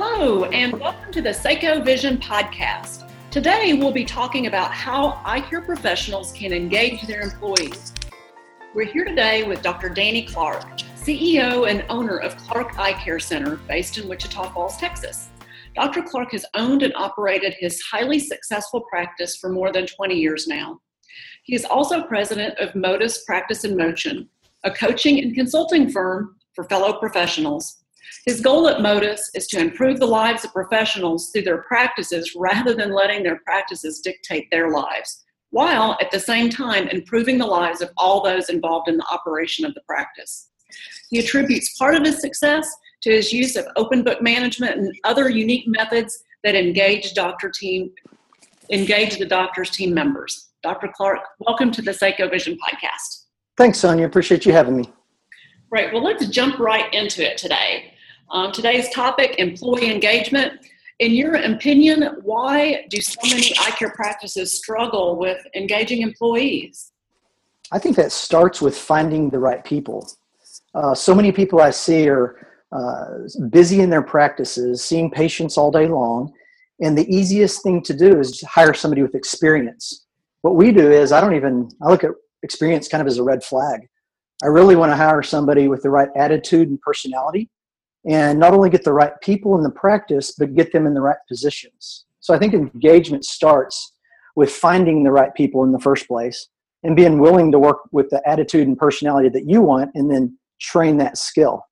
Hello, and welcome to the Seiko Vision podcast. Today, we'll be talking about how eye care professionals can engage their employees. We're here today with Dr. Danny Clark, CEO and owner of Clark Eye Care Center based in Wichita Falls, Texas. Dr. Clark has owned and operated his highly successful practice for more than 20 years now. He is also president of Modus Practice in Motion, a coaching and consulting firm for fellow professionals. His goal at Modus is to improve the lives of professionals through their practices rather than letting their practices dictate their lives, while at the same time improving the lives of all those involved in the operation of the practice. He attributes part of his success to his use of open book management and other unique methods that engage doctor team engage the doctor's team members. Dr. Clark, welcome to the Seiko Vision podcast. Thanks, Sonia. Appreciate you having me. Right. Well, let's jump right into it today. Um, today's topic employee engagement. In your opinion, why do so many eye care practices struggle with engaging employees? I think that starts with finding the right people. Uh, so many people I see are uh, busy in their practices, seeing patients all day long, and the easiest thing to do is hire somebody with experience. What we do is, I don't even, I look at experience kind of as a red flag. I really want to hire somebody with the right attitude and personality and not only get the right people in the practice, but get them in the right positions. So I think engagement starts with finding the right people in the first place and being willing to work with the attitude and personality that you want and then train that skill.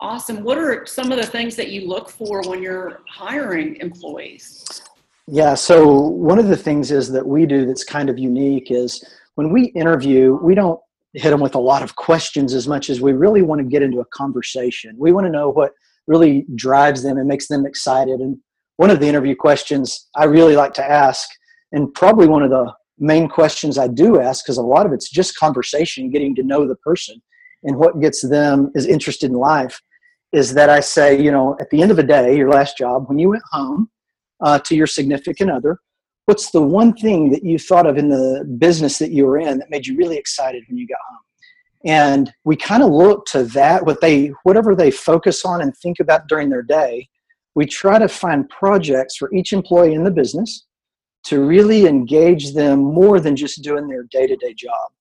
Awesome. What are some of the things that you look for when you're hiring employees? Yeah, so one of the things is that we do that's kind of unique is when we interview, we don't hit them with a lot of questions as much as we really want to get into a conversation. We want to know what really drives them and makes them excited. And one of the interview questions I really like to ask, and probably one of the main questions I do ask, because a lot of it's just conversation, getting to know the person and what gets them is interested in life, is that I say, you know, at the end of the day, your last job, when you went home uh, to your significant other, what's the one thing that you thought of in the business that you were in that made you really excited when you got home? And we kind of look to that what they whatever they focus on and think about during their day. We try to find projects for each employee in the business to really engage them more than just doing their day-to-day job.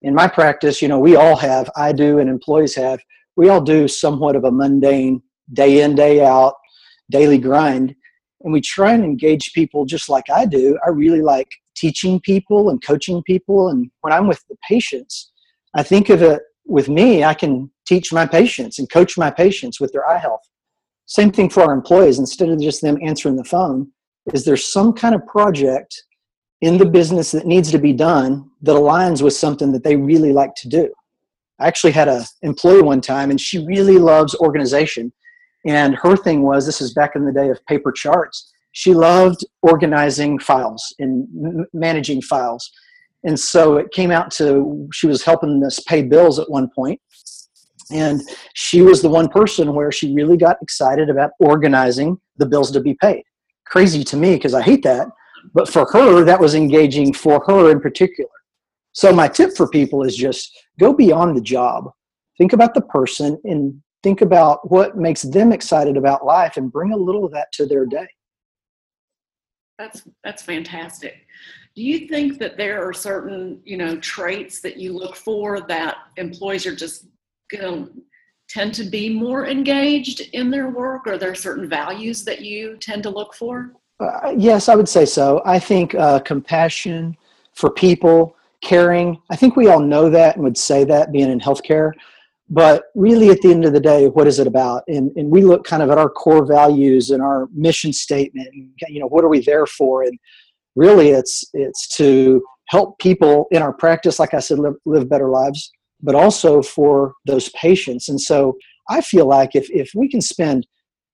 In my practice you know we all have i do and employees have we all do somewhat of a mundane day in day out daily grind and we try and engage people just like I do. I really like teaching people and coaching people. And when I'm with the patients, I think of it with me, I can teach my patients and coach my patients with their eye health. Same thing for our employees. Instead of just them answering the phone, is there some kind of project in the business that needs to be done that aligns with something that they really like to do? I actually had an employee one time, and she really loves organization. And her thing was this is back in the day of paper charts. She loved organizing files and m- managing files. And so it came out to she was helping us pay bills at one point, And she was the one person where she really got excited about organizing the bills to be paid. Crazy to me because I hate that. But for her, that was engaging for her in particular. So my tip for people is just go beyond the job. Think about the person and think about what makes them excited about life and bring a little of that to their day. That's that's fantastic. Do you think that there are certain you know traits that you look for that employees are just going to tend to be more engaged in their work? Or there are certain values that you tend to look for? Uh, yes i would say so. I think uh, compassion for people caring. I think we all know that and would say that being in healthcare but really at the end of the day what is it about? And, and we look kind of at our core values and our mission statement and, you know what are we there for? And really it's it's to help people in our practice like i said live, live better lives but also for those patients. And so i feel like if, if we can spend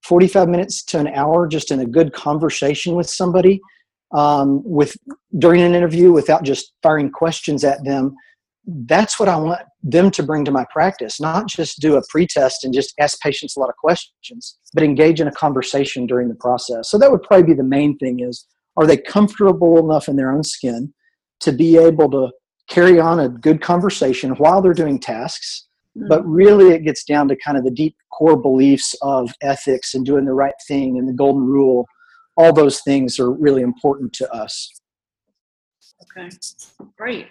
45 minutes to an hour just in a good conversation with somebody um, with during an interview without just firing questions at them that's what I want them to bring to my practice, not just do a pretest and just ask patients a lot of questions, but engage in a conversation during the process. So that would probably be the main thing is are they comfortable enough in their own skin to be able to carry on a good conversation while they're doing tasks? Hmm. But really it gets down to kind of the deep core beliefs of ethics and doing the right thing and the golden rule. All those things are really important to us. Okay. Great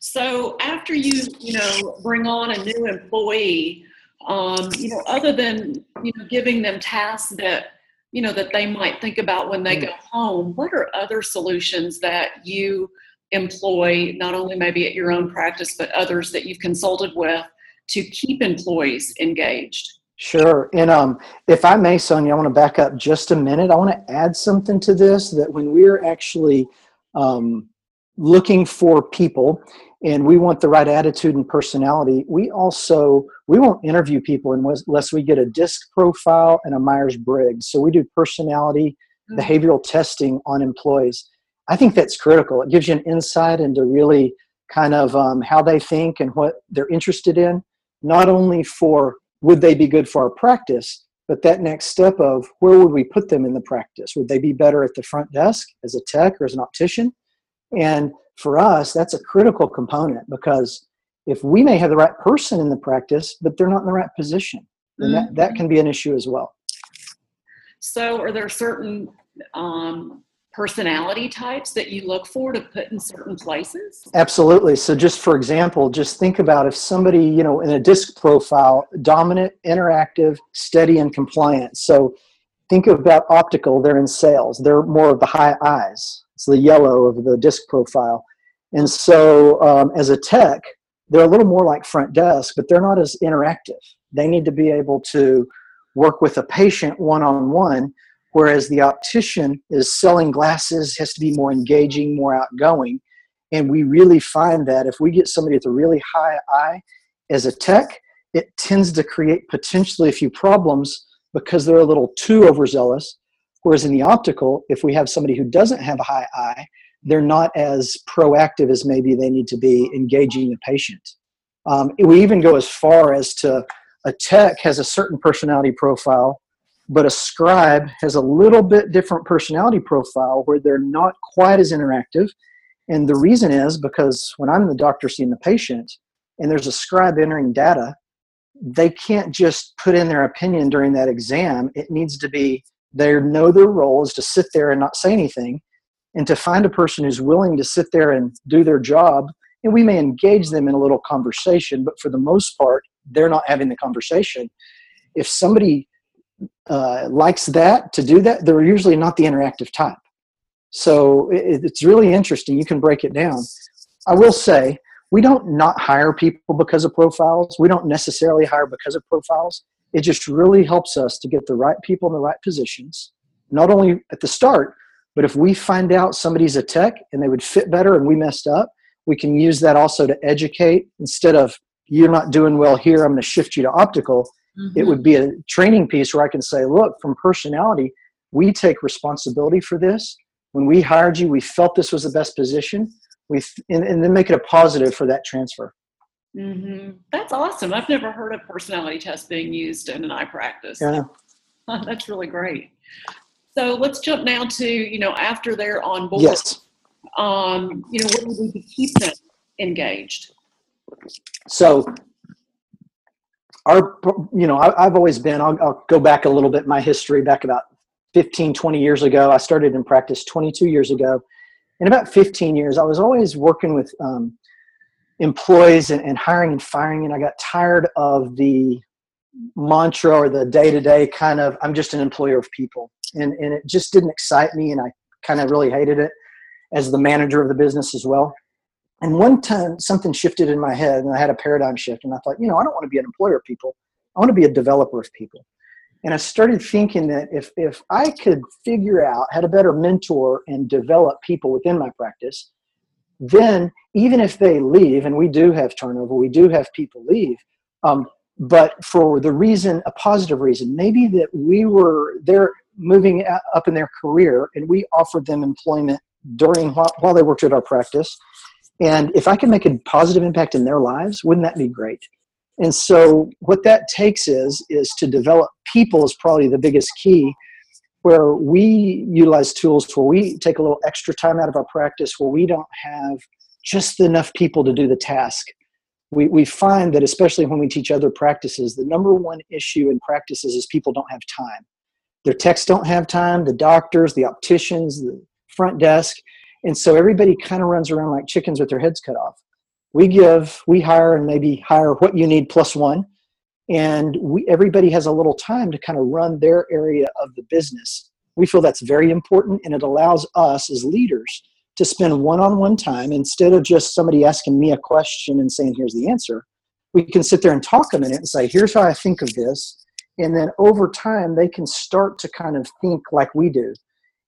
so after you you know bring on a new employee um, you know other than you know giving them tasks that you know that they might think about when they mm. go home what are other solutions that you employ not only maybe at your own practice but others that you've consulted with to keep employees engaged? Sure. And um, if I may, Sonia, I want to back up just a minute. I want to add something to this that when we're actually um, looking for people and we want the right attitude and personality, we also we won't interview people unless we get a DISC profile and a Myers Briggs. So we do personality mm-hmm. behavioral testing on employees. I think that's critical. It gives you an insight into really kind of um, how they think and what they're interested in not only for would they be good for our practice, but that next step of where would we put them in the practice? Would they be better at the front desk as a tech or as an optician? And for us, that's a critical component because if we may have the right person in the practice, but they're not in the right position, then mm-hmm. that, that can be an issue as well. So, are there certain um, personality types that you look for to put in certain places? Absolutely. So just for example, just think about if somebody, you know, in a disc profile, dominant, interactive, steady, and compliant. So think about optical, they're in sales. They're more of the high I's. It's the yellow of the disc profile. And so um, as a tech, they're a little more like front desk, but they're not as interactive. They need to be able to work with a patient one on one whereas the optician is selling glasses has to be more engaging more outgoing and we really find that if we get somebody with a really high I as a tech it tends to create potentially a few problems because they're a little too overzealous whereas in the optical if we have somebody who doesn't have a high I they're not as proactive as maybe they need to be engaging the patient um, we even go as far as to a tech has a certain personality profile but a scribe has a little bit different personality profile where they're not quite as interactive. And the reason is because when I'm the doctor seeing the patient and there's a scribe entering data, they can't just put in their opinion during that exam. It needs to be they know their role is to sit there and not say anything and to find a person who's willing to sit there and do their job and we may engage them in a little conversation but for the most part they're not having the conversation if somebody uh, likes that to do that, they're usually not the interactive type. So it, it's really interesting. You can break it down. I will say we don't not hire people because of profiles. We don't necessarily hire because of profiles. It just really helps us to get the right people in the right positions, not only at the start, but if we find out somebody's a tech and they would fit better and we messed up, we can use that also to educate instead of you're not doing well here, I'm going to shift you to optical Mm-hmm. It would be a training piece where I can say, look, from personality, we take responsibility for this. When we hired you, we felt this was the best position. We and, and then make it a positive for that transfer. Mm-hmm. That's awesome. I've never heard of personality tests being used in an eye practice. Yeah. That's really great. So let's jump now to, you know, after they're on board. Yes. Um, you know, what do we do to keep them engaged? So our you know I, have always been I'll, I'll, go back a little bit my history back about 15 20 years ago i started in practice 22 years ago in about 15 years i was always working with um, employees and, and, hiring and firing and i got tired of the mantra or the day-to-day kind of i'm just an employer of people and, and it just didn't excite me and i kind of really hated it as the manager of the business as well and one time something shifted in my head and I had a paradigm shift and I thought, you know, I don't want to be an employer of people. I want to be a developer of people. And I started thinking that if, if I could figure out how to better mentor and develop people within my practice, then even if they leave, and we do have turnover, we do have people leave, um, but for the reason, a positive reason, maybe that we were they're moving up in their career and we offered them employment during while, while they worked at our practice and if I can make a positive impact in their lives, wouldn't that be great? And so what that takes is is to develop people is probably the biggest key where we utilize tools where we take a little extra time out of our practice where we don't have just enough people to do the task. we, we find that especially when we teach other practices, the number one issue in practices is people don't have time. Their techs don't have time, the doctors, the opticians, the front desk. And so everybody kind of runs around like chickens with their heads cut off. We give, we hire and maybe hire what you need plus one. And we, everybody has a little time to kind of run their area of the business. We feel that's very important and it allows us as leaders to spend one on one time instead of just somebody asking me a question and saying, here's the answer. We can sit there and talk a minute and say, here's how I think of this. And then over time, they can start to kind of think like we do.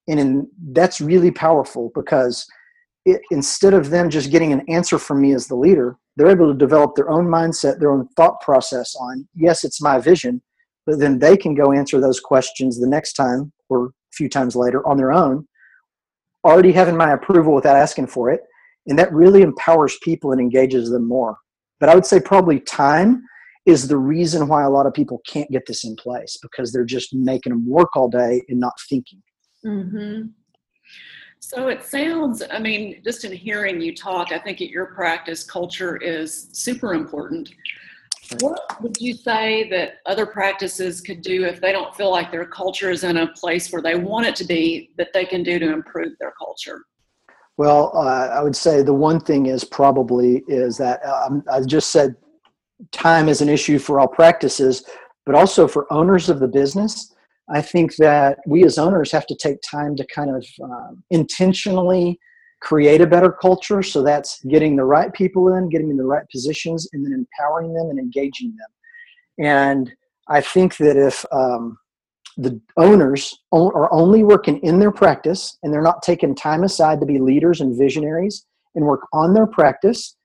And in, that's really powerful because it, instead of them just getting an answer from me as the leader, they're able to develop their own mindset, their own thought process on, yes, it's my vision, but then they can go answer those questions the next time or a few times later on their own already having my approval without asking for it. And that really empowers people and engages them more. But I would say probably time is the reason why a lot of people can't get this in place because they're just making them work all day and not thinking. Mm-hmm. So it sounds, I mean, just in hearing you talk, I think at your practice, culture is super important. What would you say that other practices could do if they don't feel like their culture is in a place where they want it to be, that they can do to improve their culture? Well, uh, I would say the one thing is probably is that um, I just said time is an issue for all practices, but also for owners of the business. I think that we as owners have to take time to kind of um, intentionally create a better culture. So that's getting the right people in, getting in the right positions, and then empowering them and engaging them. And I think that if um, the owners are only working in their practice and they're not taking time aside to be leaders and visionaries and work on their practice,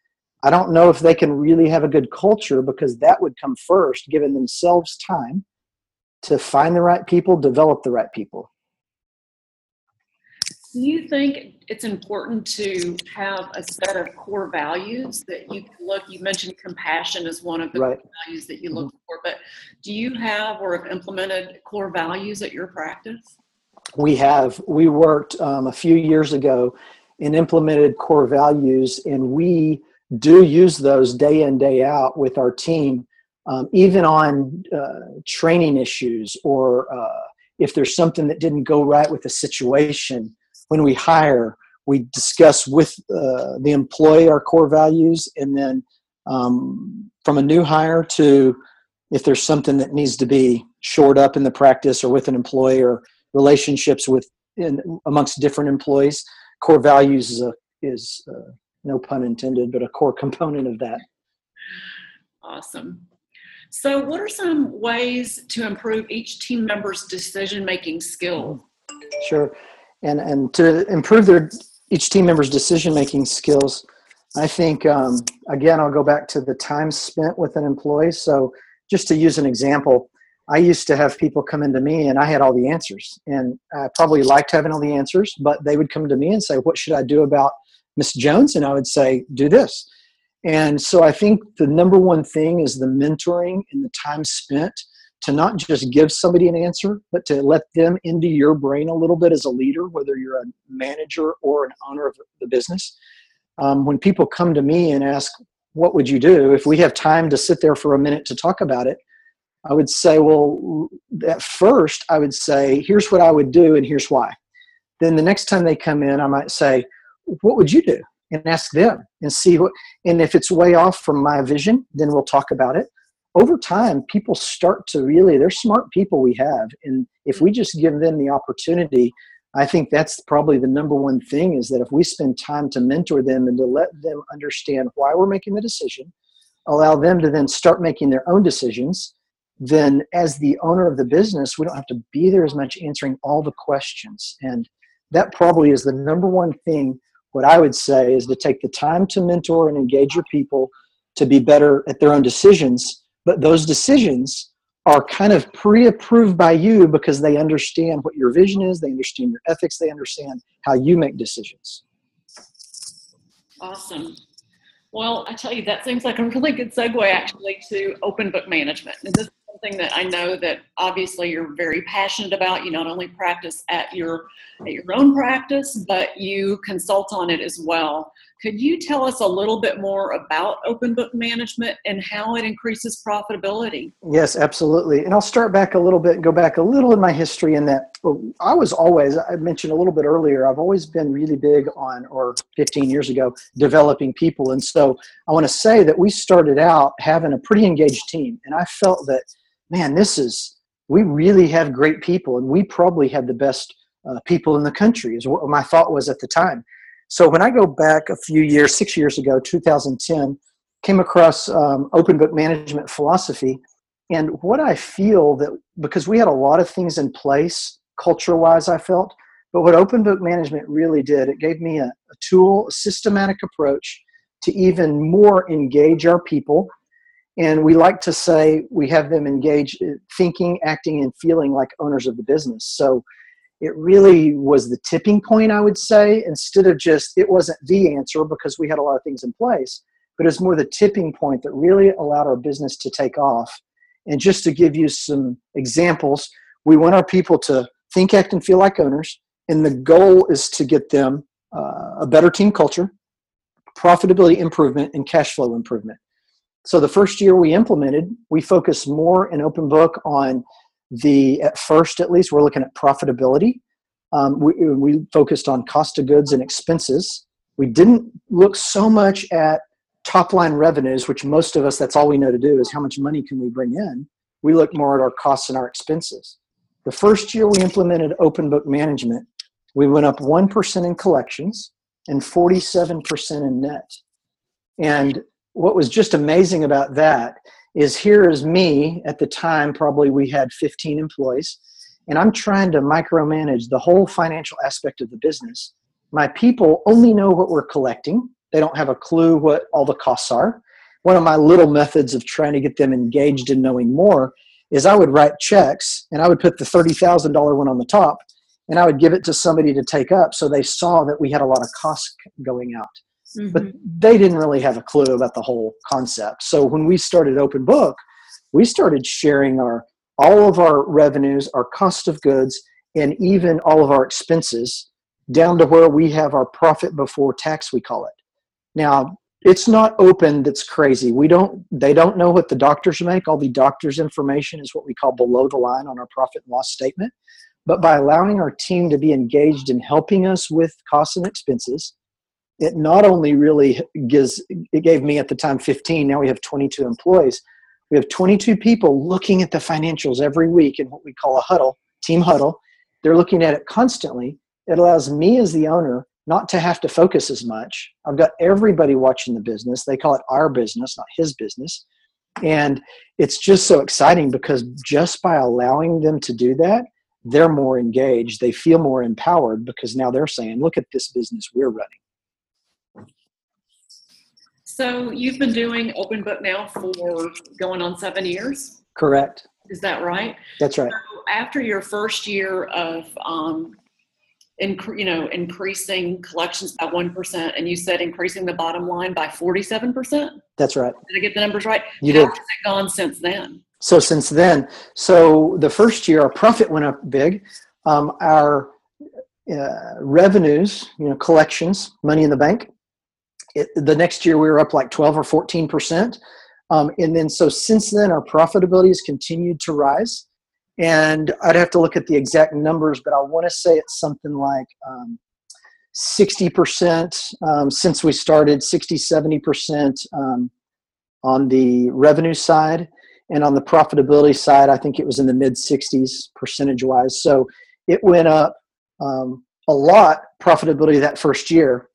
I don't know if they can really have a good culture because that would come first, giving themselves time to find the right people, develop the right people. Do you think it's important to have a set of core values that you look? You mentioned compassion as one of the right. values that you look mm-hmm. for, but do you have or have implemented core values at your practice? We have. We worked um, a few years ago and implemented core values, and we do use those day in, day out with our team, um, even on uh, training issues or uh, if there's something that didn't go right with a situation when we hire, we discuss with uh, the employee our core values, and then um, from a new hire to if there's something that needs to be shored up in the practice or with an employee or relationships with in, amongst different employees, core values is a is uh, no pun intended, but a core component of that. Awesome. So, what are some ways to improve each team member's decision making skill? Sure. And and to improve their each team member's decision making skills i think um, again i'll go back to the time spent with an employee. So just to use an example i used to have people come into me and i had all the answers. And i probably liked having all the answers but they would come to me and say what should i do about miss jones? And i would say do this and so i think the number one thing is the mentoring and the time spent to not just give somebody an answer, but to let them into your brain a little bit as a leader, whether you're a manager or an owner of the business. Um, when people come to me and ask, What would you do? If we have time to sit there for a minute to talk about it, I would say, Well, at first, I would say, Here's what I would do, and here's why. Then the next time they come in, I might say, What would you do? And ask them and see what, and if it's way off from my vision, then we'll talk about it. Over time people start to really they're smart people we have and if we just give them the opportunity i think that's probably the number one thing is that if we spend time to mentor them and to let them understand why we're making the decision allow them to then start making their own decisions then as the owner of the business we don't have to be there as much answering all the questions. And that probably is the number one thing what i would say is to take the time to mentor and engage your people to be better at their own decisions. But those decisions are kind of pre-approved by you because they understand what your vision is they understand your ethics they understand how you make decisions. Awesome. Well i tell you that seems like a really good segue actually to open book management. And this is something that i know that obviously you're very passionate about you not only practice at your at your own practice but you consult on it as well Could you tell us a little bit more about open book management and how it increases profitability? Yes, absolutely. And I'll start back a little bit and go back a little in my history in that I was always, I mentioned a little bit earlier, I've always been really big on, or 15 years ago, developing people. And so I want to say that we started out having a pretty engaged team. And I felt that, man, this is, we really have great people and we probably have the best uh, people in the country, is what my thought was at the time. So when I go back a few years, six years ago, 2010, came across um, open book management philosophy. And what I feel that because we had a lot of things in place culture wise, I felt, but what open book management really did, it gave me a, a tool, a systematic approach to even more engage our people. And we like to say we have them engage uh, thinking, acting, and feeling like owners of the business. So it really was the tipping point, I would say, instead of just, it wasn't the answer because we had a lot of things in place, but it's more the tipping point that really allowed our business to take off. And just to give you some examples, we want our people to think, act, and feel like owners. And the goal is to get them uh, a better team culture, profitability improvement, and cash flow improvement. So the first year we implemented, we focused more in open book on the at first at least we're looking at profitability. Um, we, we focused on cost of goods and expenses. We didn't look so much at top line revenues which most of us that's all we know to do is how much money can we bring in. We look more at our costs and our expenses. The first year we implemented open book management we went up 1% in collections and 47% in net. And what was just amazing about that is here is me at the time probably we had 15 employees and i'm trying to micromanage the whole financial aspect of the business. My people only know what we're collecting. They don't have a clue what all the costs are. One of my little methods of trying to get them engaged in knowing more is i would write checks and i would put the $30000 one on the top and i would give it to somebody to take up so they saw that we had a lot of costs going out Mm-hmm. But they didn't really have a clue about the whole concept. So when we started Open Book, we started sharing our all of our revenues, our cost of goods, and even all of our expenses down to where we have our profit before tax, we call it. Now, it's not open that's crazy. We don't they don't know what the doctors make. All the doctors' information is what we call below the line on our profit and loss statement. But by allowing our team to be engaged in helping us with costs and expenses, it not only really gives it gave me at the time 15 now we have 22 employees. We have 22 people looking at the financials every week in what we call a huddle team huddle. They're looking at it constantly. It allows me as the owner not to have to focus as much. I've got everybody watching the business. They call it our business not his business. And it's just so exciting because just by allowing them to do that they're more engaged. They feel more empowered because now they're saying look at this business we're running so you've been doing open book now for going on seven years? Correct. Is that right? That's right. So after your first year of um, you know, increasing collections by 1%, and you said increasing the bottom line by 47%? That's right. Did I get the numbers right? You How did. has it gone since then? So since then, so the first year our profit went up big. Um, our uh, revenues, you know, collections, money in the bank, it, the next year we were up like 12 or 14 percent. Um, and then so since then our profitability has continued to rise. And i'd have to look at the exact numbers but i want to say it's something like um, 60% um, since we started 60 70% um, on the revenue side. And on the profitability side i think it was in the mid 60s percentage wise so it went up um, a lot profitability that first year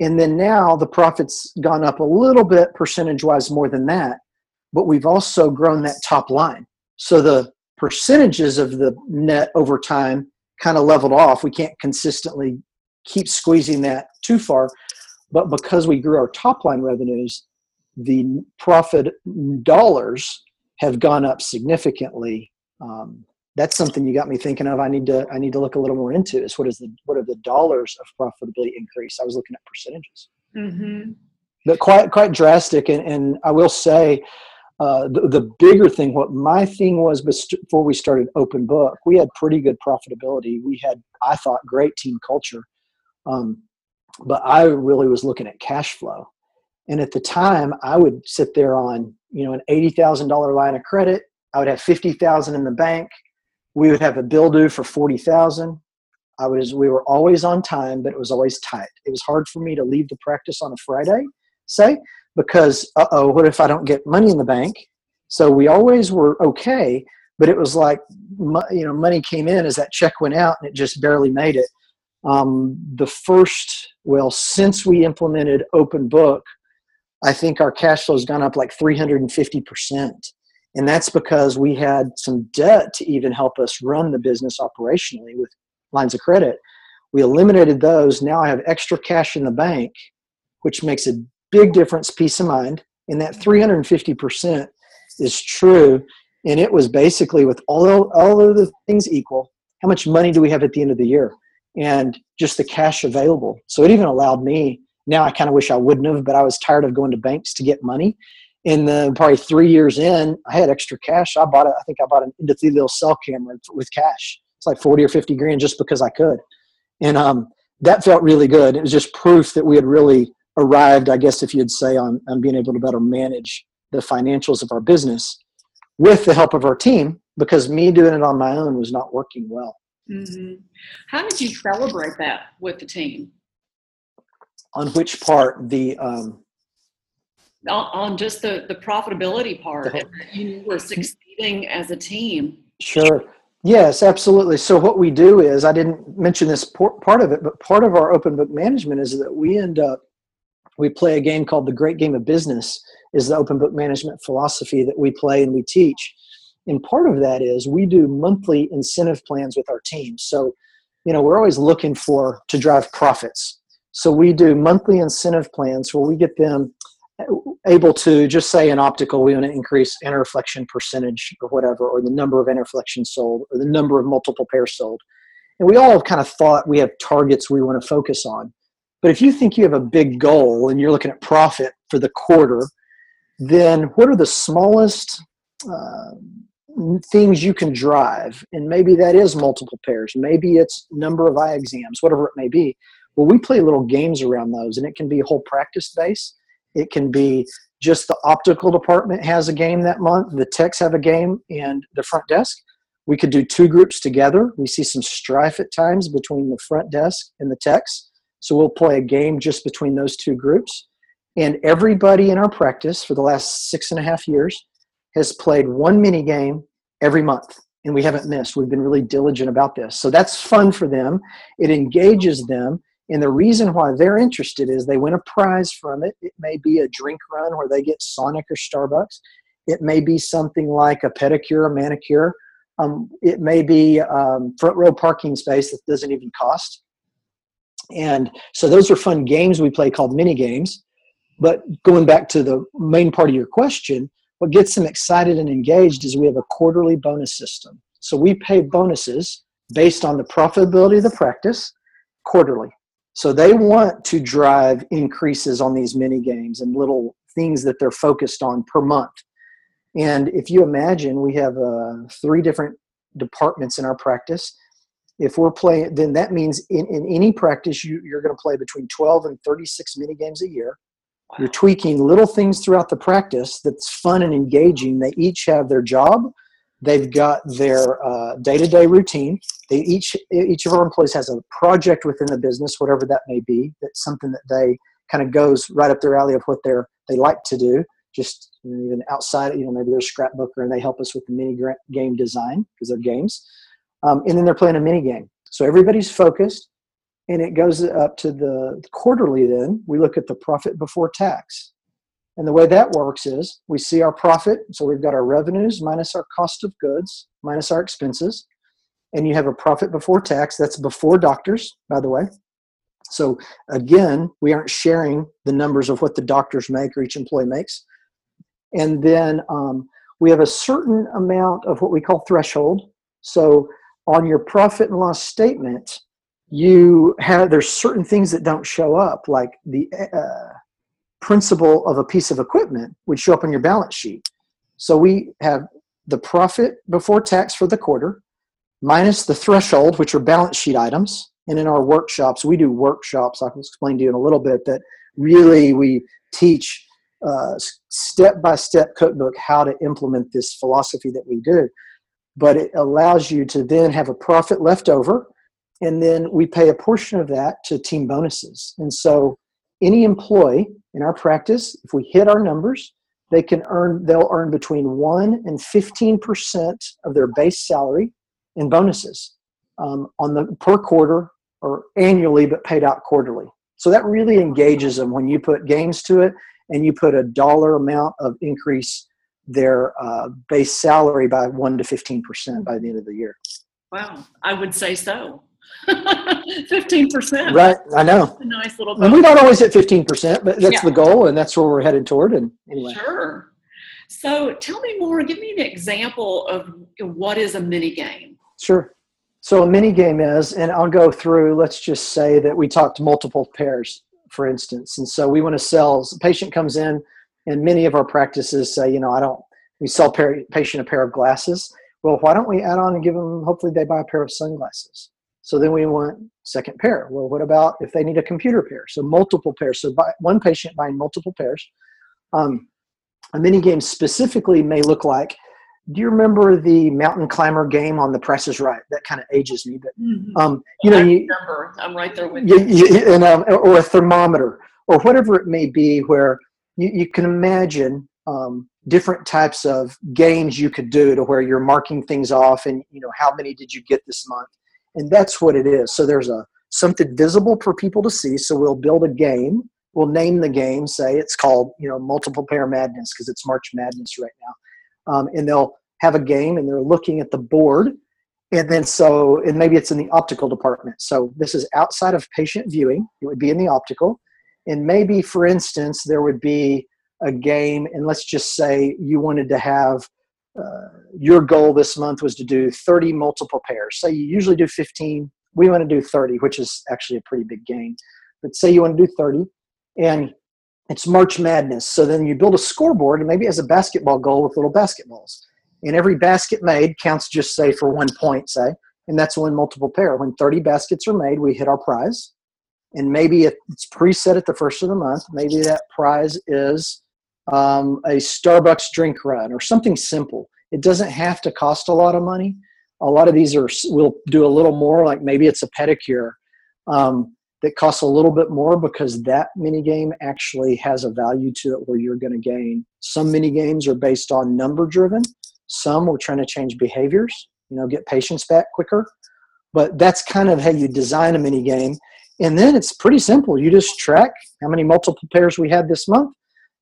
and then now the profit's gone up a little bit percentage wise more than that, but we've also grown that top line. So the percentages of the net over time kind of leveled off. We can't consistently keep squeezing that too far, but because we grew our top line revenues, the profit dollars have gone up significantly um, that's something you got me thinking of. I need to I need to look a little more into is what is the what are the dollars of profitability increase? I was looking at percentages, mm-hmm. but quite quite drastic. And, and I will say, uh, the, the bigger thing, what my thing was before we started Open Book, we had pretty good profitability. We had I thought great team culture. Um, but I really was looking at cash flow. And at the time, I would sit there on you know an eighty thousand dollar line of credit. I would have fifty thousand in the bank. We would have a bill due for forty thousand. I was we were always on time, but it was always tight. It was hard for me to leave the practice on a Friday, say, because uh oh, what if I don't get money in the bank? So we always were okay, but it was like you know money came in as that check went out, and it just barely made it. Um, the first well since we implemented Open Book, I think our cash flow has gone up like 350 percent. And that's because we had some debt to even help us run the business operationally with lines of credit. We eliminated those. Now I have extra cash in the bank, which makes a big difference, peace of mind. And that 350% is true. And it was basically with all, all of the things equal, how much money do we have at the end of the year? And just the cash available. So it even allowed me, now I kind of wish I wouldn't have, but I was tired of going to banks to get money. And then probably three years in, I had extra cash. I bought it. I think I bought an endothelial cell camera with cash it's like 40 or 50 grand just because I could. And um, that felt really good. It was just proof that we had really arrived, I guess, if you'd say, on, on being able to better manage the financials of our business with the help of our team because me doing it on my own was not working well. Mm-hmm. How did you celebrate that with the team? On which part? The um, on, on just the the profitability part. You were mm-hmm. succeeding as a team. Sure. Yes, absolutely. So what we do is, I didn't mention this part of it, but part of our open book management is that we end up, we play a game called the Great Game of Business, is the open book management philosophy that we play and we teach. And part of that is we do monthly incentive plans with our teams. So, you know, we're always looking for to drive profits. So we do monthly incentive plans where we get them able to just say in optical we want to increase anti-reflection percentage or whatever or the number of anti-reflections sold or the number of multiple pairs sold. And we all have kind of thought we have targets we want to focus on. But if you think you have a big goal and you're looking at profit for the quarter then what are the smallest uh, things you can drive? And maybe that is multiple pairs. Maybe it's number of eye exams whatever it may be. Well we play little games around those and it can be a whole practice base it can be just the optical department has a game that month, the techs have a game, and the front desk. We could do two groups together. We see some strife at times between the front desk and the techs. So we'll play a game just between those two groups. And everybody in our practice for the last six and a half years has played one mini game every month. And we haven't missed. We've been really diligent about this. So that's fun for them. It engages them. And the reason why they're interested is they win a prize from it. It may be a drink run where they get Sonic or Starbucks. It may be something like a pedicure, a manicure. Um, it may be um, front row parking space that doesn't even cost. And so those are fun games we play called mini games. But going back to the main part of your question, what gets them excited and engaged is we have a quarterly bonus system. So we pay bonuses based on the profitability of the practice quarterly. So they want to drive increases on these mini games and little things that they're focused on per month. And if you imagine, we have uh, three different departments in our practice. If we're playing, then that means in, in any practice, you, you're going to play between 12 and 36 mini games a year. Wow. You're tweaking little things throughout the practice that's fun and engaging. They each have their job, They've got their uh, day-to-day routine. They each each of our employees has a project within the business, whatever that may be. That's something that they kind of goes right up their alley of what they're they like to do. Just you know, even outside, you know, maybe they're a scrapbooker and they help us with the mini game design because they're games. Um, and then they're playing a mini game. So everybody's focused, and it goes up to the quarterly. Then we look at the profit before tax. And the way that works is we see our profit. So we've got our revenues minus our cost of goods minus our expenses. And you have a profit before tax. That's before doctors, by the way. So again, we aren't sharing the numbers of what the doctors make or each employee makes. And then um, we have a certain amount of what we call threshold. So on your profit and loss statement, you have there's certain things that don't show up, like the uh, principal of a piece of equipment would show up on your balance sheet. So we have the profit before tax for the quarter minus the threshold, which are balance sheet items. And in our workshops, we do workshops. I'll explain to you in a little bit that really we teach step by step cookbook how to implement this philosophy that we do. But it allows you to then have a profit left over, and then we pay a portion of that to team bonuses. And so, any employee in our practice, if we hit our numbers, they can earn they'll earn between 1 and 15% of their base salary in bonuses um, on the per quarter or annually but paid out quarterly. So that really engages them. When you put games to it and you put a dollar amount of increase their uh, base salary by 1 to 15% by the end of the year. Wow i would say so 15%. Right, I know. a nice little. And we're not always at 15%, but that's yeah. the goal, and that's where we're headed toward. And anyway. Sure. So tell me more. Give me an example of what is a mini game. Sure. So a mini game is, and I'll go through. Let's just say that we talked multiple pairs, for instance, and so we want to sell. So patient comes in, and many of our practices say, you know, I don't. We sell patient a pair of glasses. Well, why don't we add on and give them? Hopefully, they buy a pair of sunglasses. So then we want second pair. Well, what about if they need a computer pair? So multiple pairs. So one patient buying multiple pairs. Um, a mini game specifically may look like do you remember the mountain climber game on the Price is Right? That kind of ages me, but mm-hmm. um, you know, I you, remember. I'm right there with you. you, you and, um, or a thermometer, or whatever it may be, where you, you can imagine um, different types of games you could do to where you're marking things off, and you know how many did you get this month, and that's what it is. So there's a something visible for people to see. So we'll build a game. We'll name the game say it's called you know multiple pair madness because it's march madness right now. Um, and they'll have a game and they're looking at the board. And then so and maybe it's in the optical department. So this is outside of patient viewing. It would be in the optical. And maybe for instance there would be a game and let's just say you wanted to have uh, your goal this month was to do 30 multiple pairs. Say you usually do 15. We want to do 30, which is actually a pretty big gain. But say you want to do 30, and it's March Madness. So then you build a scoreboard, and maybe it has a basketball goal with little basketballs. And every basket made counts just say for one point, say, and that's one multiple pair. When 30 baskets are made, we hit our prize. And maybe it's preset at the first of the month. Maybe that prize is um, a Starbucks drink run or something simple. It doesn't have to cost a lot of money. A lot of these are will do a little more, like maybe it's a pedicure um, that costs a little bit more because that mini game actually has a value to it where you're going to gain. Some mini games are based on number driven. Some we're trying to change behaviors, you know, get patients back quicker. But that's kind of how you design a mini game. And then it's pretty simple. You just track how many multiple pairs we had this month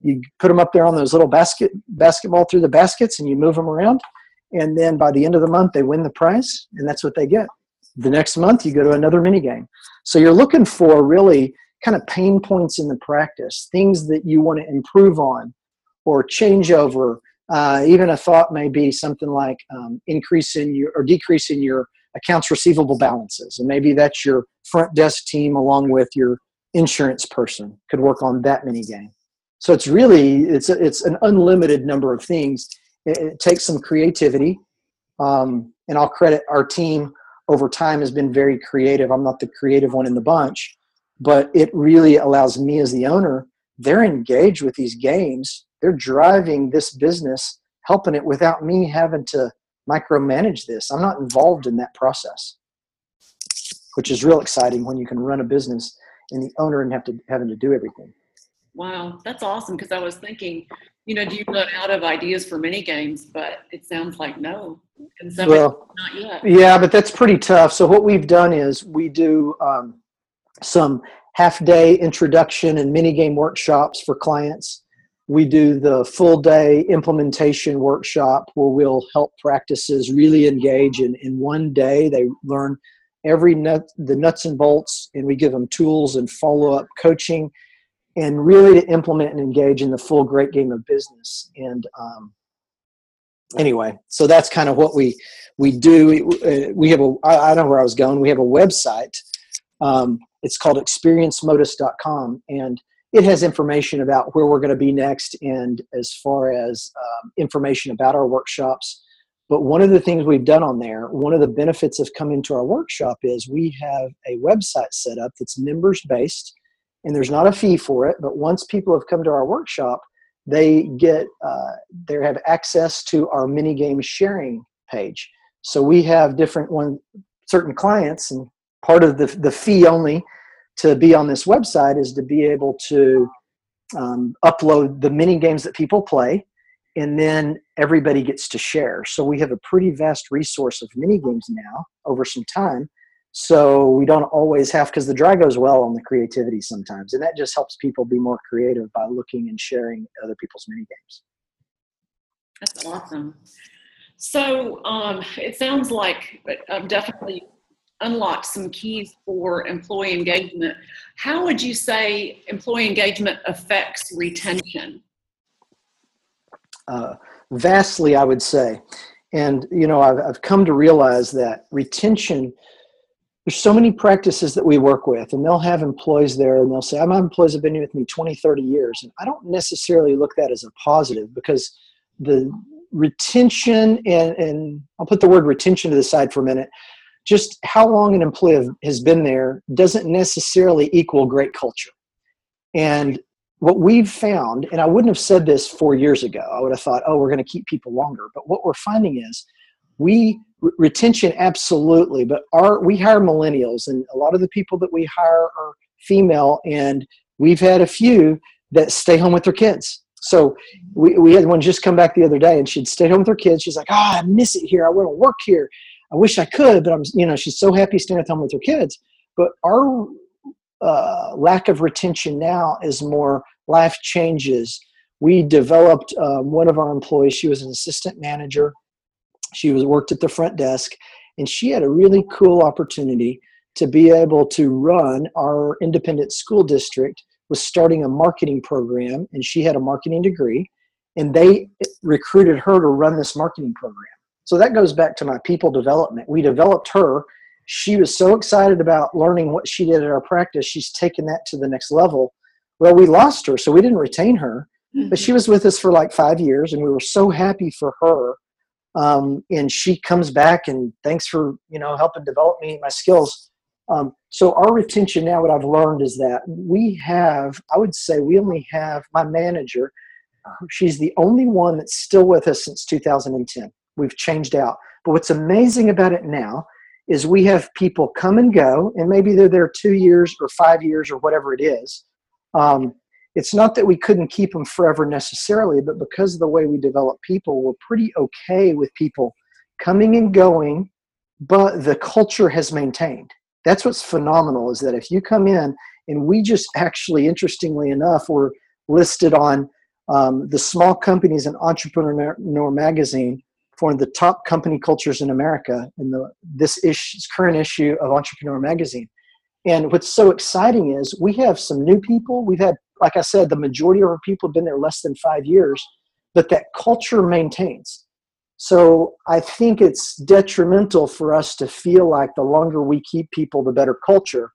you put them up there on those little basket basketball through the baskets and you move them around. And then by the end of the month they win the prize and that's what they get. The next month you go to another mini game. So you're looking for really kind of pain points in the practice things that you want to improve on or change over. Uh, even a thought may be something like um, increasing your or decreasing your accounts receivable balances. And maybe that's your front desk team along with your insurance person could work on that mini game so it's really it's it's an unlimited number of things. It, it takes some creativity, um, and I'll credit our team over time has been very creative. I'm not the creative one in the bunch, but it really allows me as the owner. They're engaged with these games. They're driving this business, helping it without me having to micromanage this. I'm not involved in that process, which is real exciting when you can run a business and the owner and have to having to do everything. Wow, that's awesome. Because I was thinking, you know, do you run out of ideas for mini games? But it sounds like no. well, not yet. Yeah, but that's pretty tough. So what we've done is we do um, some half day introduction and mini game workshops for clients. We do the full day implementation workshop where we'll help practices really engage in, in one day. They learn every nut, the nuts and bolts, and we give them tools and follow up coaching and really to implement and engage in the full great game of business. And um, anyway, so that's kind of what we we do. We, uh, we have a I, I know where I was going. We have a website. Um, it's called experiencemodus.com, and it has information about where we're going to be next, and as far as um, information about our workshops. But one of the things we've done on there, one of the benefits of coming to our workshop is we have a website set up that's members based, and there's not a fee for it. But once people have come to our workshop, they get uh, they have access to our mini game sharing page. So we have different one certain clients, and part of the the fee only to be on this website is to be able to um, upload the mini games that people play and then everybody gets to share. So we have a pretty vast resource of mini games now over some time. So we don't always have because the dry goes well on the creativity sometimes, and that just helps people be more creative by looking and sharing other people's mini games. That's awesome. So um, it sounds like I've definitely unlocked some keys for employee engagement. How would you say employee engagement affects retention? uh, vastly, I would say. And you know, I've, I've come to realize that retention. There's so many practices that we work with, and they'll have employees there, and they'll say, "My employees have been with me 20, 30 years," and I don't necessarily look that as a positive because the retention and, and I'll put the word retention to the side for a minute. Just how long an employee has been there doesn't necessarily equal great culture. And what we've found, and I wouldn't have said this four years ago, I would have thought, oh, we're going to keep people longer. But what we're finding is we retention absolutely, but our we hire millennials, and a lot of the people that we hire are female, and we've had a few that stay home with their kids. So we, we had one just come back the other day, and she'd stayed home with her kids. She's like, oh, I miss it here. I want to work here. I wish I could, but I'm, you know, she's so happy staying at home with her kids. But our uh, lack of retention now is more life changes. We developed um, one of our employees. She was an assistant manager. She was worked at the front desk, and she had a really cool opportunity to be able to run our independent school district. Was starting a marketing program, and she had a marketing degree, and they recruited her to run this marketing program. So that goes back to my people development. We developed her she was so excited about learning what she did at our practice she's taken that to the next level well we lost her so we didn't retain her mm-hmm. but she was with us for like five years and we were so happy for her um, and she comes back and thanks for you know helping develop me my skills. Um, so our retention now what i've learned is that we have i would say we only have my manager she's the only one that's still with us since 2010 we've changed out. But what's amazing about it now is we have people come and go, and maybe they're there two years or five years or whatever it is. Um, it's not that we couldn't keep them forever necessarily, but because of the way we develop people, we're pretty okay with people coming and going, but the culture has maintained. That's what's phenomenal is that if you come in and we just actually, interestingly enough, we're listed on um, the small companies and entrepreneur magazine for the top company cultures in America in the this issue, current issue of Entrepreneur Magazine. And what's so exciting is we have some new people. We've had, like I said, the majority of our people have been there less than five years, but that culture maintains. So I think it's detrimental for us to feel like the longer we keep people, the better culture.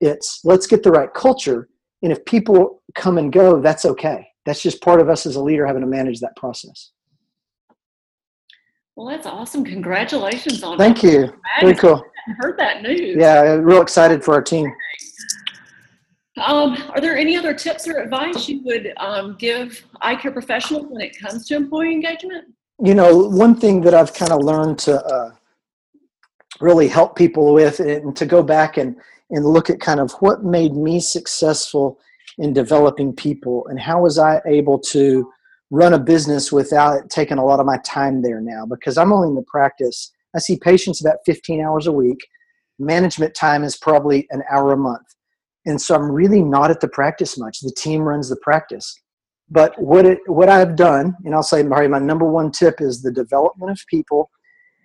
It's let's get the right culture. And if people come and go, that's okay. That's just part of us as a leader having to manage that process. Well, that's awesome. Congratulations on Thank that. you. Very cool. I heard that news. Yeah, real excited for our team. Um, are there any other tips or advice you would um, give eye care professionals when it comes to employee engagement? You know, one thing that I've kind of learned to uh, really help people with and to go back and, and look at kind of what made me successful in developing people and how was I able to run a business without taking a lot of my time there now because I'm only in the practice. I see patients about 15 hours a week. Management time is probably an hour a month. And so I'm really not at the practice much. The team runs the practice. But what it what I've done, and I'll say Mari, my number one tip is the development of people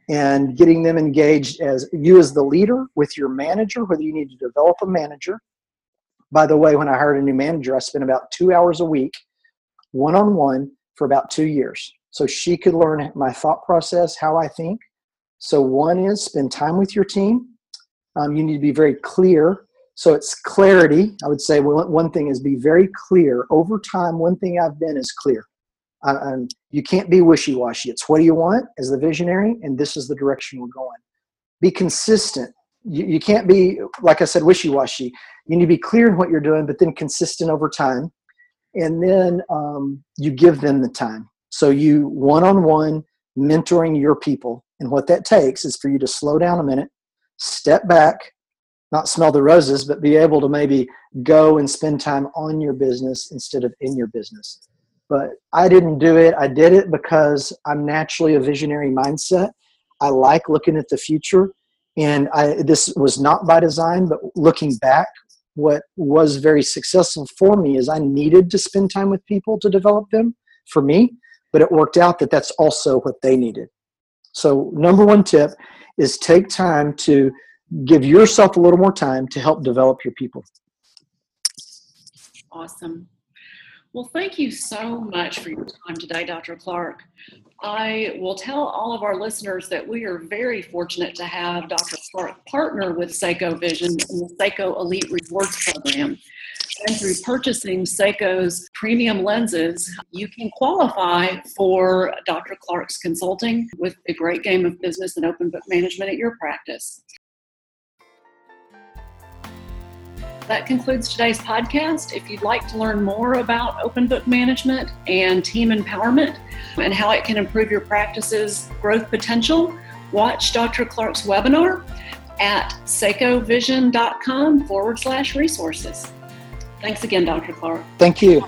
and getting them engaged as you as the leader with your manager, whether you need to develop a manager. By the way, when I hired a new manager, I spent about two hours a week one on one for about two years. So she could learn my thought process, how I think. So, one is spend time with your team. Um, you need to be very clear. So, it's clarity. I would say one thing is be very clear. Over time, one thing I've been is clear. Um, you can't be wishy washy. It's what do you want as the visionary, and this is the direction we're going. Be consistent. You, you can't be, like I said, wishy washy. You need to be clear in what you're doing, but then consistent over time. And then um, you give them the time. So you one on one mentoring your people. And what that takes is for you to slow down a minute, step back, not smell the roses, but be able to maybe go and spend time on your business instead of in your business. But I didn't do it. I did it because I'm naturally a visionary mindset. I like looking at the future. And I, this was not by design, but looking back, what was very successful for me is I needed to spend time with people to develop them for me, but it worked out that that's also what they needed. So, number one tip is take time to give yourself a little more time to help develop your people. Awesome. Well, thank you so much for your time today, Dr. Clark. I will tell all of our listeners that we are very fortunate to have Dr. Clark partner with Seiko Vision in the Seiko Elite Rewards Program. And through purchasing Seiko's premium lenses, you can qualify for Dr. Clark's consulting with the great game of business and open book management at your practice. That concludes today's podcast. If you'd like to learn more about open book management and team empowerment and how it can improve your practice's growth potential, watch Dr. Clark's webinar at seikovision.com forward slash resources. Thanks again, Dr. Clark. Thank you.